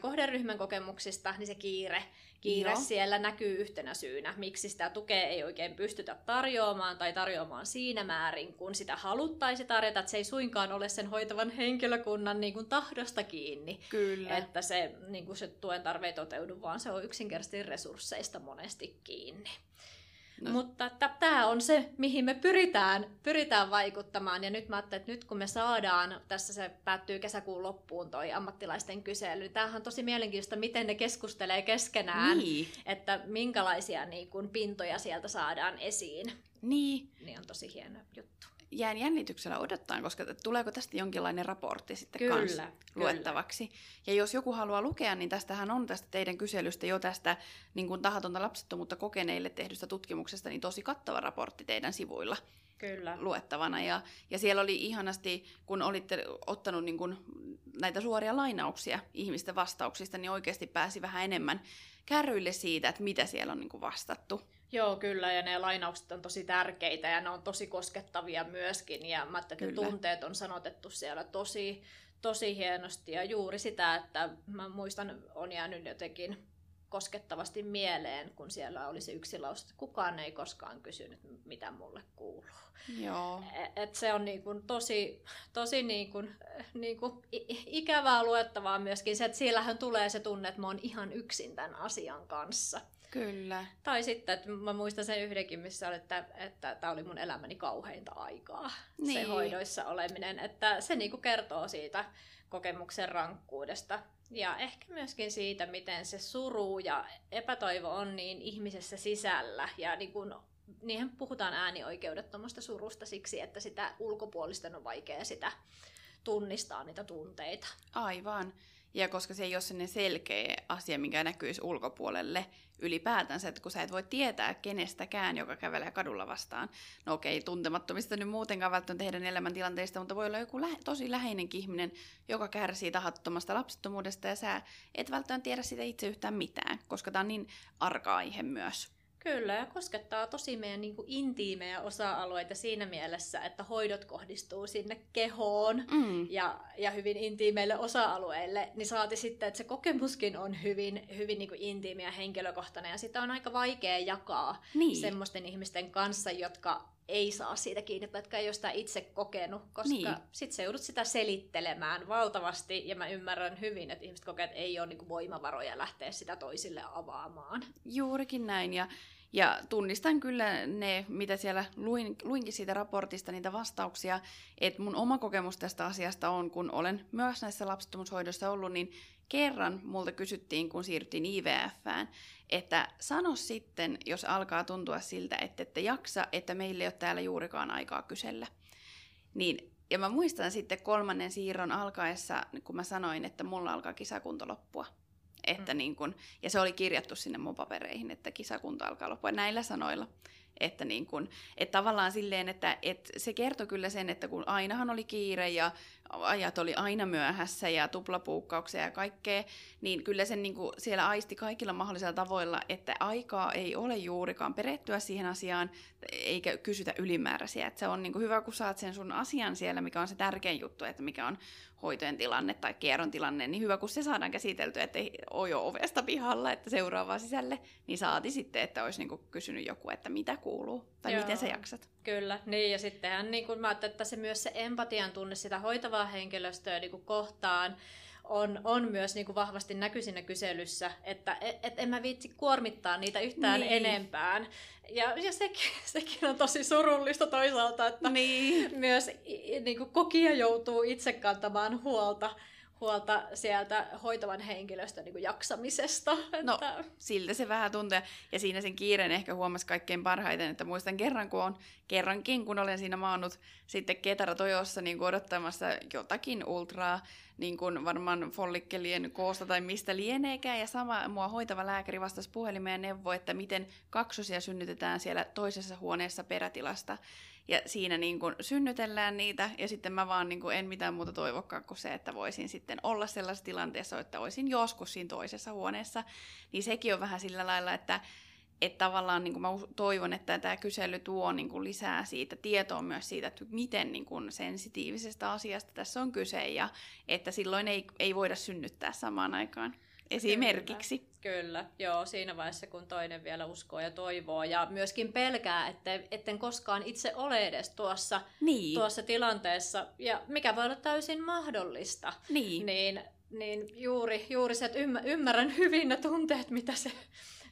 kohderyhmän kokemuksista, niin se kiire, kiire Joo. siellä näkyy yhtenä syynä, miksi sitä tukea ei oikein pystytä tarjoamaan tai tarjoamaan siinä määrin, kun sitä haluttaisi tarjota, että se ei suinkaan ole sen hoitavan henkilökunnan niin kuin, tahdosta kiinni, Kyllä. että se, niin kuin se tuen tarve ei toteudu, vaan se on yksinkertaisesti resursseista monesti kiinni. No. Mutta tämä on se, mihin me pyritään, pyritään vaikuttamaan. Ja nyt mä ajattelin, että nyt kun me saadaan, tässä se päättyy kesäkuun loppuun toi ammattilaisten kysely, niin tämähän on tosi mielenkiintoista, miten ne keskustelee keskenään, niin. että minkälaisia niin kun, pintoja sieltä saadaan esiin. Niin. Niin on tosi hieno juttu jään jännityksellä odottaa, koska tuleeko tästä jonkinlainen raportti sitten kyllä, kans luettavaksi. Kyllä. Ja jos joku haluaa lukea, niin tästähän on tästä teidän kyselystä jo tästä niin kuin tahatonta lapsettomuutta kokeneille tehdystä tutkimuksesta, niin tosi kattava raportti teidän sivuilla. Kyllä. luettavana. Ja, ja siellä oli ihanasti, kun olitte ottanut niin kuin näitä suoria lainauksia ihmisten vastauksista, niin oikeasti pääsi vähän enemmän kärryille siitä, että mitä siellä on niin kuin vastattu. Joo, kyllä, ja ne lainaukset on tosi tärkeitä ja ne on tosi koskettavia myöskin. Ja mä että tunteet on sanotettu siellä tosi, tosi hienosti ja juuri sitä, että mä muistan, on jäänyt jotenkin koskettavasti mieleen, kun siellä oli se yksi lause, että kukaan ei koskaan kysynyt, mitä mulle kuuluu. Joo. E, et se on niin kuin tosi, tosi niin kuin, niin kuin ikävää luettavaa myöskin se, että siellähän tulee se tunne, että mä oon ihan yksin tämän asian kanssa. Kyllä. Tai sitten, että mä muistan sen yhdenkin, missä oli, että, että tämä oli mun elämäni kauheinta aikaa, niin. se hoidoissa oleminen. Että se niinku kertoo siitä kokemuksen rankkuudesta. Ja ehkä myöskin siitä, miten se suru ja epätoivo on niin ihmisessä sisällä. Ja niin kun, niihin puhutaan äänioikeudettomasta surusta siksi, että sitä ulkopuolisten on vaikea sitä tunnistaa niitä tunteita. Aivan. Ja koska se ei ole sellainen selkeä asia, mikä näkyisi ulkopuolelle ylipäätänsä, että kun sä et voi tietää kenestäkään, joka kävelee kadulla vastaan. No okei, tuntemattomista nyt muutenkaan välttämättä heidän elämäntilanteista, mutta voi olla joku lä- tosi läheinen ihminen, joka kärsii tahattomasta lapsettomuudesta ja sä et välttämättä tiedä sitä itse yhtään mitään, koska tämä on niin arka aihe myös. Kyllä, ja koskettaa tosi meidän niin kuin intiimejä osa-alueita siinä mielessä, että hoidot kohdistuu sinne kehoon mm. ja, ja hyvin intiimeille osa-alueille, niin saati sitten, että se kokemuskin on hyvin, hyvin niin kuin intiimi ja henkilökohtainen, ja sitä on aika vaikea jakaa niin. semmoisten ihmisten kanssa, jotka ei saa siitä kiinni, tai jotka ei ole sitä itse kokenut, koska niin. sitten se joudut sitä selittelemään valtavasti, ja mä ymmärrän hyvin, että ihmiset kokee, että ei ole niin kuin voimavaroja lähteä sitä toisille avaamaan. Juurikin näin, ja ja tunnistan kyllä ne, mitä siellä luin, luinkin siitä raportista, niitä vastauksia, että mun oma kokemus tästä asiasta on, kun olen myös näissä lapsettomuushoidoissa ollut, niin kerran multa kysyttiin, kun siirryttiin IVFään, että sano sitten, jos alkaa tuntua siltä, että ette jaksa, että meillä ei ole täällä juurikaan aikaa kysellä. Niin, ja mä muistan sitten kolmannen siirron alkaessa, kun mä sanoin, että mulla alkaa kisakunto loppua. Että mm. niin kun, ja se oli kirjattu sinne mun papereihin, että kisakunta alkaa loppua näillä sanoilla. Että, niin kun, että tavallaan silleen, että, että se kertoi kyllä sen, että kun ainahan oli kiire ja ajat oli aina myöhässä ja tuplapuukkauksia ja kaikkea, niin kyllä sen niin kuin siellä aisti kaikilla mahdollisilla tavoilla, että aikaa ei ole juurikaan perehtyä siihen asiaan, eikä kysytä ylimääräisiä. Että se on niin kuin hyvä, kun saat sen sun asian siellä, mikä on se tärkein juttu, että mikä on hoitojen tilanne tai kierron tilanne, niin hyvä, kun se saadaan käsiteltyä, että ei ole jo ovesta pihalla, että seuraavaa sisälle, niin saati sitten, että olisi niin kuin kysynyt joku, että mitä kuuluu tai Joo. miten sä jaksat. Kyllä, niin ja sittenhän niin kuin mä että se myös se empatian tunne sitä hoitavaa henkilöstöä niin kohtaan on, on myös niin kuin vahvasti näky siinä kyselyssä, että et, et en mä viitsi kuormittaa niitä yhtään niin. enempään. Ja, ja sekin, sekin on tosi surullista toisaalta, että niin. myös niin kuin kokija joutuu itse kantamaan huolta huolta sieltä hoitavan henkilöstön niin jaksamisesta. No, että... siltä se vähän tuntee. Ja siinä sen kiireen ehkä huomasi kaikkein parhaiten, että muistan kerran, kun on, kerrankin, kun olen siinä maannut sitten Ketaratojossa niin odottamassa jotakin ultraa, niin kuin varmaan follikkelien koosta tai mistä lieneekään. Ja sama mua hoitava lääkäri vastasi puhelimeen ja neuvoi, että miten kaksosia synnytetään siellä toisessa huoneessa perätilasta. Ja siinä niin kuin synnytellään niitä, ja sitten mä vaan niin kuin en mitään muuta toivokaan kuin se, että voisin sitten olla sellaisessa tilanteessa, että olisin joskus siinä toisessa huoneessa. Niin sekin on vähän sillä lailla, että että tavallaan niin kuin mä toivon, että tämä kysely tuo niin kuin lisää siitä tietoa myös siitä, että miten niin kuin sensitiivisestä asiasta tässä on kyse ja että silloin ei, ei voida synnyttää samaan aikaan. Esimerkiksi. Kyllä, kyllä, joo, siinä vaiheessa kun toinen vielä uskoo ja toivoo ja myöskin pelkää, että etten koskaan itse ole edes tuossa, niin. tuossa tilanteessa, ja mikä voi olla täysin mahdollista, niin, niin, niin juuri, juuri se, että ymmärrän hyvin ne tunteet, mitä se,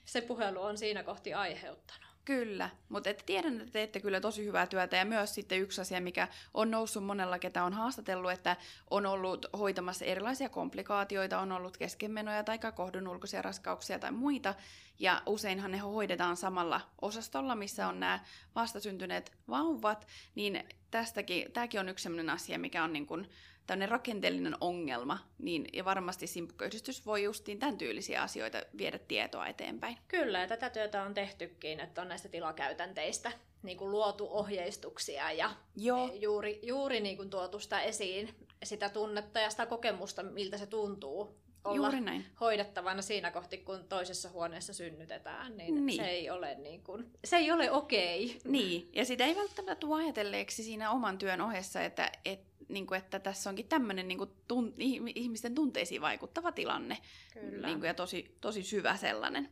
se puhelu on siinä kohti aiheuttanut. Kyllä, mutta et tiedän, että teette kyllä tosi hyvää työtä. Ja myös sitten yksi asia, mikä on noussut monella, ketä on haastatellut, että on ollut hoitamassa erilaisia komplikaatioita, on ollut keskenmenoja tai kohdun ulkoisia raskauksia tai muita, ja useinhan ne hoidetaan samalla osastolla, missä on nämä vastasyntyneet vauvat, niin tästäkin, tämäkin on yksi sellainen asia, mikä on niin kuin tämmöinen rakenteellinen ongelma, niin, ja varmasti simpukkayhdistys voi justiin tämän tyylisiä asioita viedä tietoa eteenpäin. Kyllä, ja tätä työtä on tehtykin, että on näistä tilakäytänteistä niin kuin luotu ohjeistuksia ja Joo. juuri, juuri niin kuin tuotu sitä esiin, sitä tunnetta ja sitä kokemusta, miltä se tuntuu olla Juuri näin. hoidettavana siinä kohti, kun toisessa huoneessa synnytetään, niin, Niin. se ei ole, niin kuin, se ei ole okei. Niin, ja sitä ei välttämättä tule ajatelleeksi siinä oman työn ohessa, että, et, niin kuin, että tässä onkin tämmöinen niin kuin tun, ih- ihmisten tunteisiin vaikuttava tilanne. Kyllä. Niin kuin, ja tosi, tosi syvä sellainen.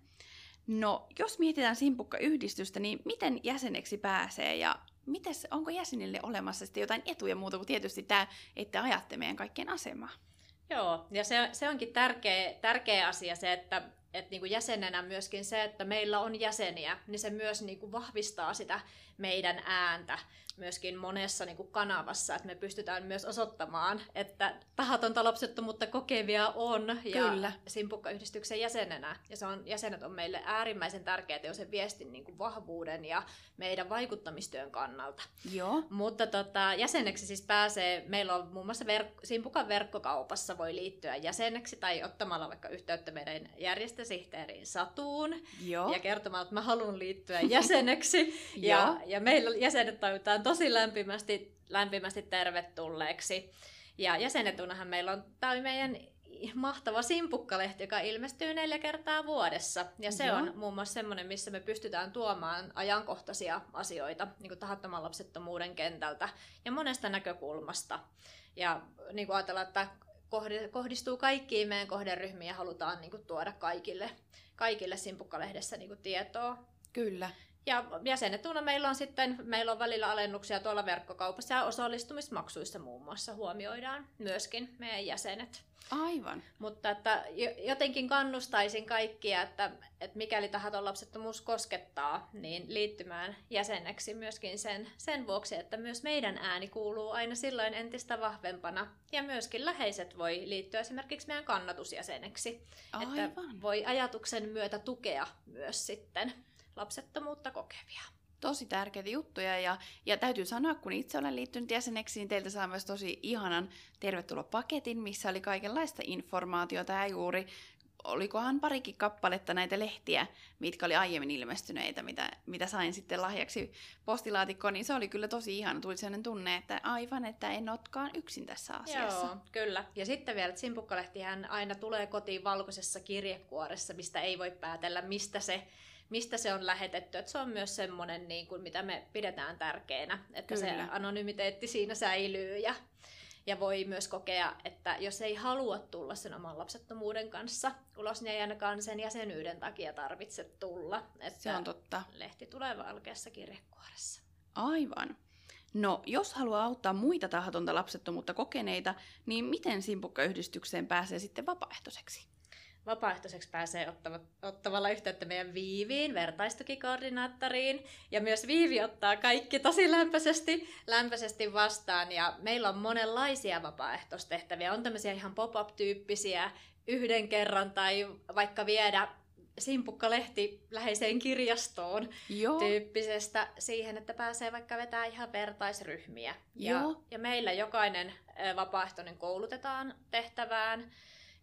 No, jos mietitään Simpukka-yhdistystä, niin miten jäseneksi pääsee ja mites, onko jäsenille olemassa sitten jotain etuja muuta kuin tietysti tämä, että ajatte meidän kaikkien asemaa? Joo, ja se, se onkin tärkeä, tärkeä asia se, että että niin kuin jäsenenä myöskin se, että meillä on jäseniä, niin se myös niin kuin vahvistaa sitä meidän ääntä myöskin monessa niin kuin kanavassa, että me pystytään myös osoittamaan, että tahatonta lapsettomuutta kokevia on ja Kyllä. Simpukka-yhdistyksen jäsenenä. Ja se on, jäsenet on meille äärimmäisen tärkeää jo sen viestin niin kuin vahvuuden ja meidän vaikuttamistyön kannalta. Joo. Mutta tota, jäseneksi siis pääsee, meillä on muun muassa verk- Simpukan verkkokaupassa voi liittyä jäseneksi tai ottamalla vaikka yhteyttä meidän järjestösihteeriin Satuun Joo. ja kertomalla, että mä haluan liittyä jäseneksi. ja. Ja meillä jäsenet toivotaan tosi lämpimästi, lämpimästi tervetulleeksi. Ja jäsenetunahan meillä on, tämä meidän mahtava simpukkalehti, joka ilmestyy neljä kertaa vuodessa. Ja se Joo. on muun muassa semmoinen, missä me pystytään tuomaan ajankohtaisia asioita niin kuin tahattoman lapsettomuuden kentältä ja monesta näkökulmasta. Ja niin kuin ajatellaan, että kohdi- kohdistuu kaikkiin meidän kohderyhmiin ja halutaan niin kuin tuoda kaikille, kaikille simpukkalehdessä niin kuin tietoa. Kyllä. Ja jäsenetuna meillä on sitten, meillä on välillä alennuksia tuolla verkkokaupassa ja osallistumismaksuissa muun muassa huomioidaan myöskin meidän jäsenet. Aivan. Mutta että jo- jotenkin kannustaisin kaikkia, että, että mikäli tahaton lapsettomuus koskettaa, niin liittymään jäseneksi myöskin sen, sen vuoksi, että myös meidän ääni kuuluu aina silloin entistä vahvempana. Ja myöskin läheiset voi liittyä esimerkiksi meidän kannatusjäseneksi. Että Aivan. voi ajatuksen myötä tukea myös sitten lapsettomuutta kokevia. Tosi tärkeitä juttuja ja, ja täytyy sanoa, kun itse olen liittynyt jäseneksi, niin teiltä saa myös tosi ihanan tervetulopaketin, missä oli kaikenlaista informaatiota ja juuri olikohan parikin kappaletta näitä lehtiä, mitkä oli aiemmin ilmestyneitä, mitä, mitä sain sitten lahjaksi postilaatikkoon, niin se oli kyllä tosi ihana. Tuli sellainen tunne, että aivan, että en otkaan yksin tässä asiassa. Joo, kyllä. Ja sitten vielä, että Simpukkalehtihän aina tulee kotiin valkoisessa kirjekuoressa, mistä ei voi päätellä, mistä se, mistä se on lähetetty. Että se on myös semmoinen, niin kuin, mitä me pidetään tärkeänä, että Kyllä. se anonymiteetti siinä säilyy ja, ja voi myös kokea, että jos ei halua tulla sen oman lapsettomuuden kanssa ulos, niin ei ainakaan sen jäsenyyden takia tarvitse tulla. Että Se on totta. lehti tulee valkeassa kirjekuoressa. Aivan. No, jos haluaa auttaa muita tahatonta lapsettomuutta kokeneita, niin miten Simpukka-yhdistykseen pääsee sitten vapaaehtoiseksi? Vapaaehtoiseksi pääsee ottava, ottavalla yhteyttä meidän Viiviin, vertaistukikoordinaattoriin. Ja myös Viivi ottaa kaikki tosi lämpöisesti, lämpöisesti vastaan. Ja meillä on monenlaisia vapaaehtoistehtäviä. On tämmöisiä ihan pop-up-tyyppisiä yhden kerran tai vaikka viedä simpukkalehti läheiseen kirjastoon Joo. tyyppisestä siihen, että pääsee vaikka vetää ihan vertaisryhmiä. Ja, Joo. ja meillä jokainen vapaaehtoinen koulutetaan tehtävään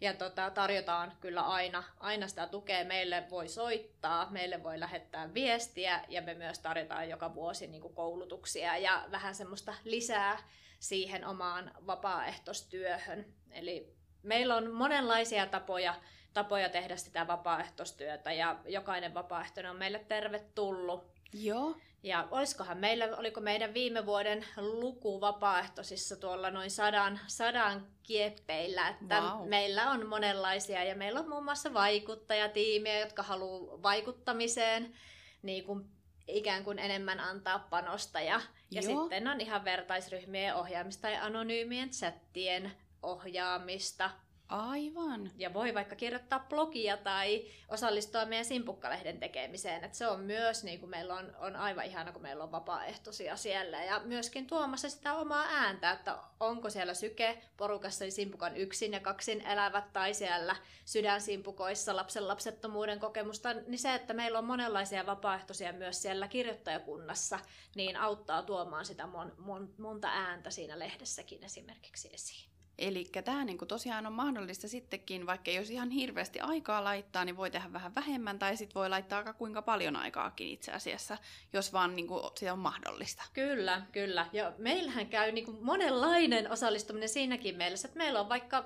ja tota, tarjotaan kyllä aina, aina sitä tukea. Meille voi soittaa, meille voi lähettää viestiä ja me myös tarjotaan joka vuosi niin kuin koulutuksia ja vähän semmoista lisää siihen omaan vapaaehtoistyöhön. Eli meillä on monenlaisia tapoja, tapoja tehdä sitä vapaaehtoistyötä ja jokainen vapaaehtoinen on meille tervetullut. Joo. Ja olisikohan meillä, oliko meidän viime vuoden luku vapaaehtoisissa tuolla noin sadan, sadan kieppeillä, että Vau. meillä on monenlaisia ja meillä on muun muassa vaikuttajatiimiä, jotka haluaa vaikuttamiseen niin kuin ikään kuin enemmän antaa panosta ja, ja Joo. sitten on ihan vertaisryhmien ohjaamista ja anonyymien chattien ohjaamista. Aivan. Ja voi vaikka kirjoittaa blogia tai osallistua meidän simpukkalehden tekemiseen. Et se on myös, niin kuin meillä on, on aivan ihana, kun meillä on vapaaehtoisia siellä. Ja myöskin tuomassa sitä omaa ääntä, että onko siellä syke porukassa eli simpukan yksin ja kaksin elävät tai siellä sydänsimpukoissa lapsen lapsettomuuden kokemusta. Niin se, että meillä on monenlaisia vapaaehtoisia myös siellä kirjoittajakunnassa, niin auttaa tuomaan sitä mon, mon, monta ääntä siinä lehdessäkin esimerkiksi esiin. Eli tämä niinku tosiaan on mahdollista sittenkin, vaikka jos ihan hirveästi aikaa laittaa, niin voi tehdä vähän vähemmän, tai sitten voi laittaa aika kuinka paljon aikaakin itse asiassa, jos vaan niinku se on mahdollista. Kyllä, kyllä. Ja meillähän käy niin kuin monenlainen osallistuminen siinäkin mielessä, että meillä on vaikka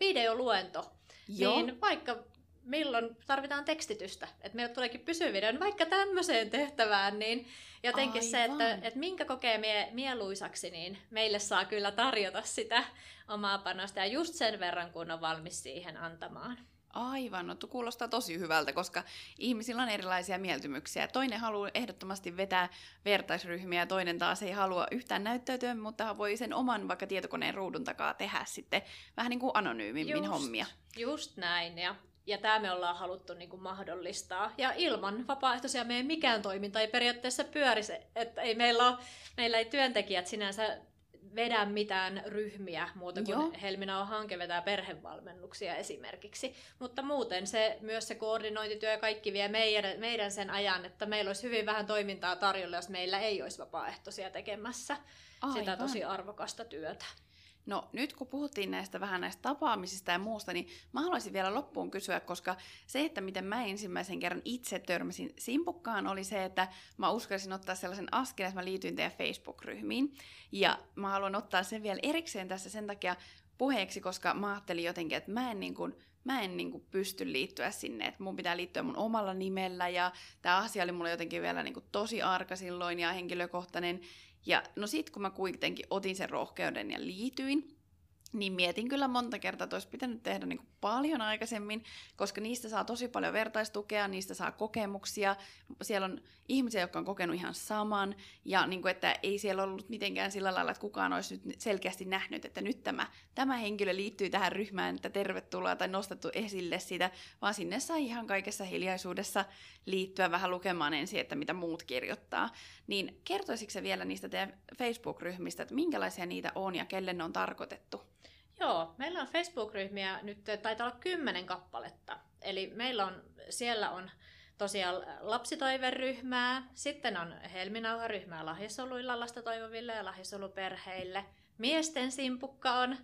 videoluento Joo. niin vaikka milloin tarvitaan tekstitystä, että meille tuleekin pysyvideon, niin vaikka tämmöiseen tehtävään, niin jotenkin Aivan. se, että, että minkä kokee mie, mieluisaksi, niin meille saa kyllä tarjota sitä omaa panosta ja just sen verran, kun on valmis siihen antamaan. Aivan, no kuulostaa tosi hyvältä, koska ihmisillä on erilaisia mieltymyksiä. Toinen haluaa ehdottomasti vetää vertaisryhmiä ja toinen taas ei halua yhtään näyttäytyä, mutta voi sen oman vaikka tietokoneen ruudun takaa tehdä sitten vähän niin kuin anonyymimmin just, hommia. Just näin, ja ja tämä me ollaan haluttu niin kuin mahdollistaa. Ja ilman vapaaehtoisia meidän mikään toiminta ei periaatteessa pyörisi. Että ei meillä, ole, meillä ei työntekijät sinänsä vedä mitään ryhmiä muuta kuin Joo. Helmina on hanke vetää perhevalmennuksia esimerkiksi. Mutta muuten se, myös se koordinointityö ja kaikki vie meidän, meidän sen ajan, että meillä olisi hyvin vähän toimintaa tarjolla, jos meillä ei olisi vapaaehtoisia tekemässä Aivan. sitä tosi arvokasta työtä. No nyt kun puhuttiin näistä vähän näistä tapaamisista ja muusta, niin mä haluaisin vielä loppuun kysyä, koska se, että miten mä ensimmäisen kerran itse törmäsin simpukkaan, oli se, että mä uskalsin ottaa sellaisen askeleen, että mä liityin teidän Facebook-ryhmiin. Ja mä haluan ottaa sen vielä erikseen tässä sen takia puheeksi, koska mä ajattelin jotenkin, että mä en niin kuin, mä en niin kuin pysty liittyä sinne, että mun pitää liittyä mun omalla nimellä ja tämä asia oli mulle jotenkin vielä niin kuin tosi arka silloin ja henkilökohtainen ja no sit kun mä kuitenkin otin sen rohkeuden ja liityin, niin mietin kyllä monta kertaa, että olisi pitänyt tehdä niin paljon aikaisemmin, koska niistä saa tosi paljon vertaistukea, niistä saa kokemuksia. Siellä on ihmisiä, jotka on kokenut ihan saman, ja niin kuin, että ei siellä ollut mitenkään sillä lailla, että kukaan olisi nyt selkeästi nähnyt, että nyt tämä, tämä henkilö liittyy tähän ryhmään, että tervetuloa tai nostettu esille sitä, vaan sinne sai ihan kaikessa hiljaisuudessa liittyä vähän lukemaan ensin, että mitä muut kirjoittaa. Niin kertoisitko vielä niistä teidän Facebook-ryhmistä, että minkälaisia niitä on ja kelle ne on tarkoitettu? Joo, meillä on Facebook-ryhmiä nyt, taitaa olla kymmenen kappaletta. Eli meillä on, siellä on tosiaan lapsitoiveryhmää, sitten on helminauharyhmää lahjasoluilla lasta toivoville ja lahjasoluperheille. Miesten simpukka on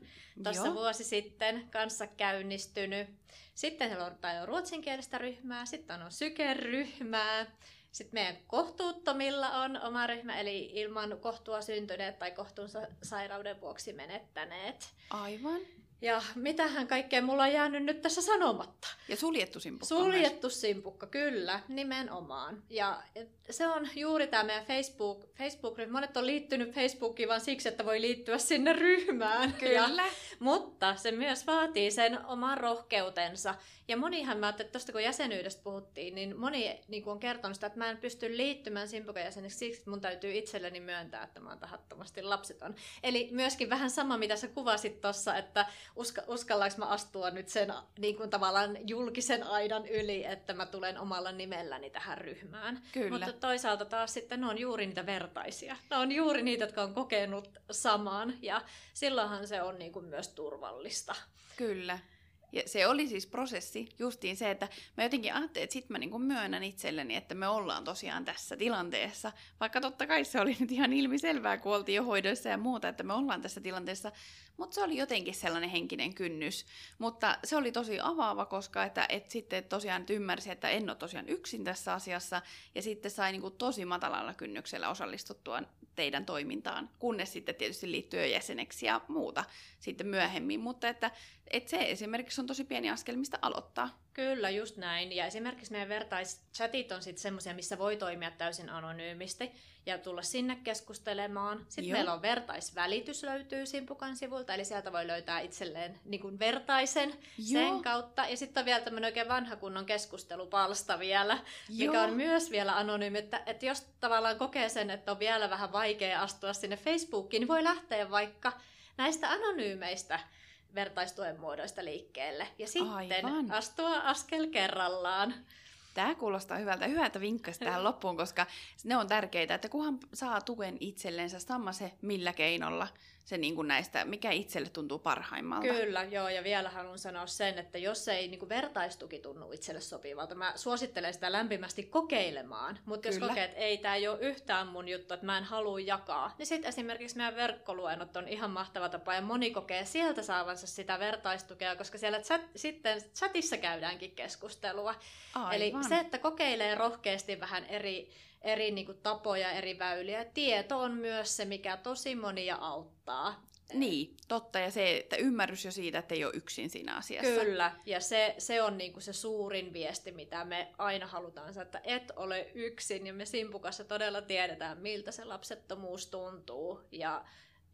tuossa vuosi sitten kanssa käynnistynyt. Sitten on, on ruotsinkielistä ryhmää, sitten on sykeryhmää, sitten meidän kohtuuttomilla on oma ryhmä, eli ilman kohtua syntyneet tai kohtuun sairauden vuoksi menettäneet. Aivan. Ja mitähän kaikkea mulla on jäänyt nyt tässä sanomatta. Ja suljettu simpukka Suljettu myös. simpukka, kyllä, nimenomaan. Ja se on juuri tämä meidän Facebook, Facebook-ryhmä. Monet on liittynyt Facebookiin vain siksi, että voi liittyä sinne ryhmään. Kyllä. Ja, mutta se myös vaatii sen oman rohkeutensa. Ja monihan, mä että tuosta kun jäsenyydestä puhuttiin, niin moni niin on kertonut sitä, että mä en pysty liittymään simpukan jäseneksi siksi, että mun täytyy itselleni myöntää, että mä oon tahattomasti lapseton. Eli myöskin vähän sama, mitä sä kuvasit tuossa, että uska, uskallanko mä astua nyt sen niin kuin tavallaan julkisen aidan yli, että mä tulen omalla nimelläni tähän ryhmään. Kyllä. Mutta toisaalta taas sitten ne on juuri niitä vertaisia. Ne on juuri niitä, jotka on kokenut saman ja silloinhan se on niin kuin myös turvallista. Kyllä. Ja se oli siis prosessi, justiin se, että mä jotenkin ajattelin, että sit mä niin myönnän itselleni, että me ollaan tosiaan tässä tilanteessa. Vaikka totta kai se oli nyt ihan ilmiselvää, kun oltiin jo hoidoissa ja muuta, että me ollaan tässä tilanteessa. Mutta se oli jotenkin sellainen henkinen kynnys. Mutta se oli tosi avaava, koska että, et sitten tosiaan ymmärsi, että en ole tosiaan yksin tässä asiassa. Ja sitten sai niin kuin tosi matalalla kynnyksellä osallistuttua teidän toimintaan, kunnes sitten tietysti liittyy jäseneksi ja muuta sitten myöhemmin. Mutta että, että se esimerkiksi on tosi pieni askel, mistä aloittaa. Kyllä, just näin. Ja esimerkiksi meidän vertaischatit on sitten semmoisia, missä voi toimia täysin anonyymisti ja tulla sinne keskustelemaan. Sitten Joo. meillä on vertaisvälitys löytyy Simpukan sivulta, eli sieltä voi löytää itselleen niin kuin vertaisen Joo. sen kautta. Ja sitten on vielä tämmöinen oikein vanha kunnon keskustelupalsta vielä, Joo. mikä on myös vielä anonyymi. Että, että jos tavallaan kokee sen, että on vielä vähän vaikea astua sinne Facebookiin, niin voi lähteä vaikka näistä anonyymeistä vertaistuen muodoista liikkeelle. Ja sitten Aivan. astua askel kerrallaan. Tämä kuulostaa hyvältä. Hyvä, että vinkkasit tähän loppuun, koska ne on tärkeitä, että kunhan saa tuen itsellensä sama se millä keinolla se niin kuin näistä, mikä itselle tuntuu parhaimmalta. Kyllä, joo, ja vielä haluan sanoa sen, että jos ei niin kuin vertaistuki tunnu itselle sopivalta, mä suosittelen sitä lämpimästi kokeilemaan, mutta jos kokee, että ei tämä ei ole yhtään mun juttu, että mä en halua jakaa, niin sitten esimerkiksi meidän verkkoluennot on ihan mahtava tapa, ja moni kokee sieltä saavansa sitä vertaistukea, koska siellä chat, sitten chatissa käydäänkin keskustelua. Aivan. Eli se, että kokeilee rohkeasti vähän eri eri niin kuin, tapoja, eri väyliä. Tieto on myös se, mikä tosi monia auttaa. Niin, totta. Ja se, että ymmärrys jo siitä, että ei ole yksin siinä asiassa. Kyllä, ja se, se on niinku se suurin viesti, mitä me aina halutaan että et ole yksin. Ja me Simpukassa todella tiedetään, miltä se lapsettomuus tuntuu. Ja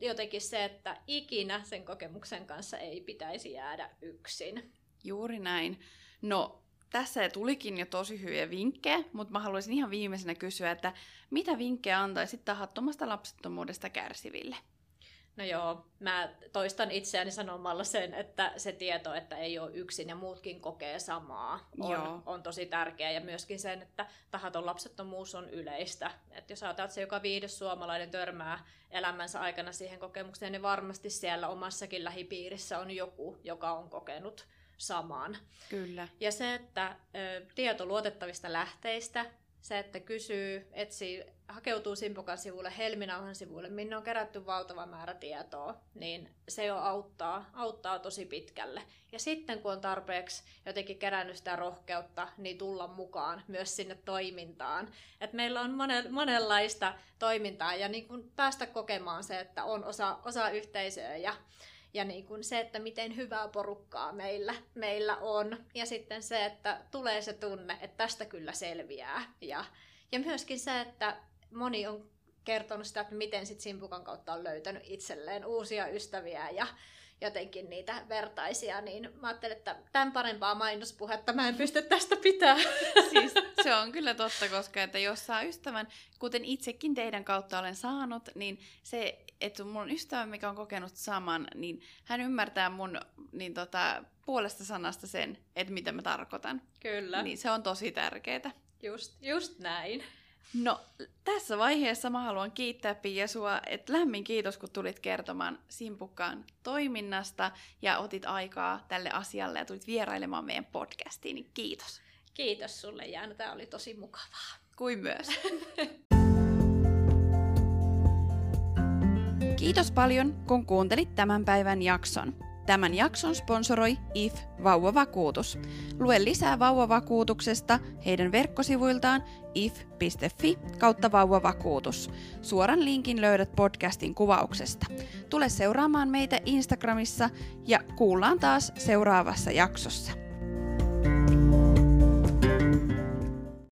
jotenkin se, että ikinä sen kokemuksen kanssa ei pitäisi jäädä yksin. Juuri näin. No, tässä tulikin jo tosi hyviä vinkkejä, mutta mä haluaisin ihan viimeisenä kysyä, että mitä vinkkejä antaisit tahattomasta lapsettomuudesta kärsiville? No joo, mä toistan itseäni sanomalla sen, että se tieto, että ei ole yksin ja muutkin kokee samaa, on, on tosi tärkeä. Ja myöskin sen, että tahaton lapsettomuus on yleistä. Että jos ajatellaan, että se joka viides suomalainen törmää elämänsä aikana siihen kokemukseen, niin varmasti siellä omassakin lähipiirissä on joku, joka on kokenut samaan. Kyllä. Ja se, että ö, tieto luotettavista lähteistä, se, että kysyy, etsii, hakeutuu Simpukan sivulle, Helminauhan sivulle, minne on kerätty valtava määrä tietoa, niin se jo auttaa, auttaa tosi pitkälle. Ja sitten kun on tarpeeksi jotenkin kerännyt sitä rohkeutta, niin tulla mukaan myös sinne toimintaan. Et meillä on monen, monenlaista toimintaa ja niin kun päästä kokemaan se, että on osa, osa yhteisöä ja ja niin kuin se, että miten hyvää porukkaa meillä, meillä on. Ja sitten se, että tulee se tunne, että tästä kyllä selviää. Ja, ja myöskin se, että moni on kertonut sitä, että miten sit Simpukan kautta on löytänyt itselleen uusia ystäviä ja jotenkin niitä vertaisia, niin mä ajattelin, että tämän parempaa mainospuhetta mä en pysty tästä pitää. Siis se on kyllä totta, koska että jos saa ystävän, kuten itsekin teidän kautta olen saanut, niin se, että mun ystävä, mikä on kokenut saman, niin hän ymmärtää mun niin tota, puolesta sanasta sen, että mitä mä tarkoitan. Kyllä. Niin se on tosi tärkeää. Just, just näin. No, tässä vaiheessa mä haluan kiittää Pia sua, että lämmin kiitos, kun tulit kertomaan Simpukkaan toiminnasta ja otit aikaa tälle asialle ja tulit vierailemaan meidän podcastiin, niin kiitos. Kiitos sulle, Jaana. Tämä oli tosi mukavaa. Kuin myös. Kiitos paljon, kun kuuntelit tämän päivän jakson. Tämän jakson sponsoroi IF Vauvavakuutus. Lue lisää vauvavakuutuksesta heidän verkkosivuiltaan if.fi kautta vauvavakuutus. Suoran linkin löydät podcastin kuvauksesta. Tule seuraamaan meitä Instagramissa ja kuullaan taas seuraavassa jaksossa.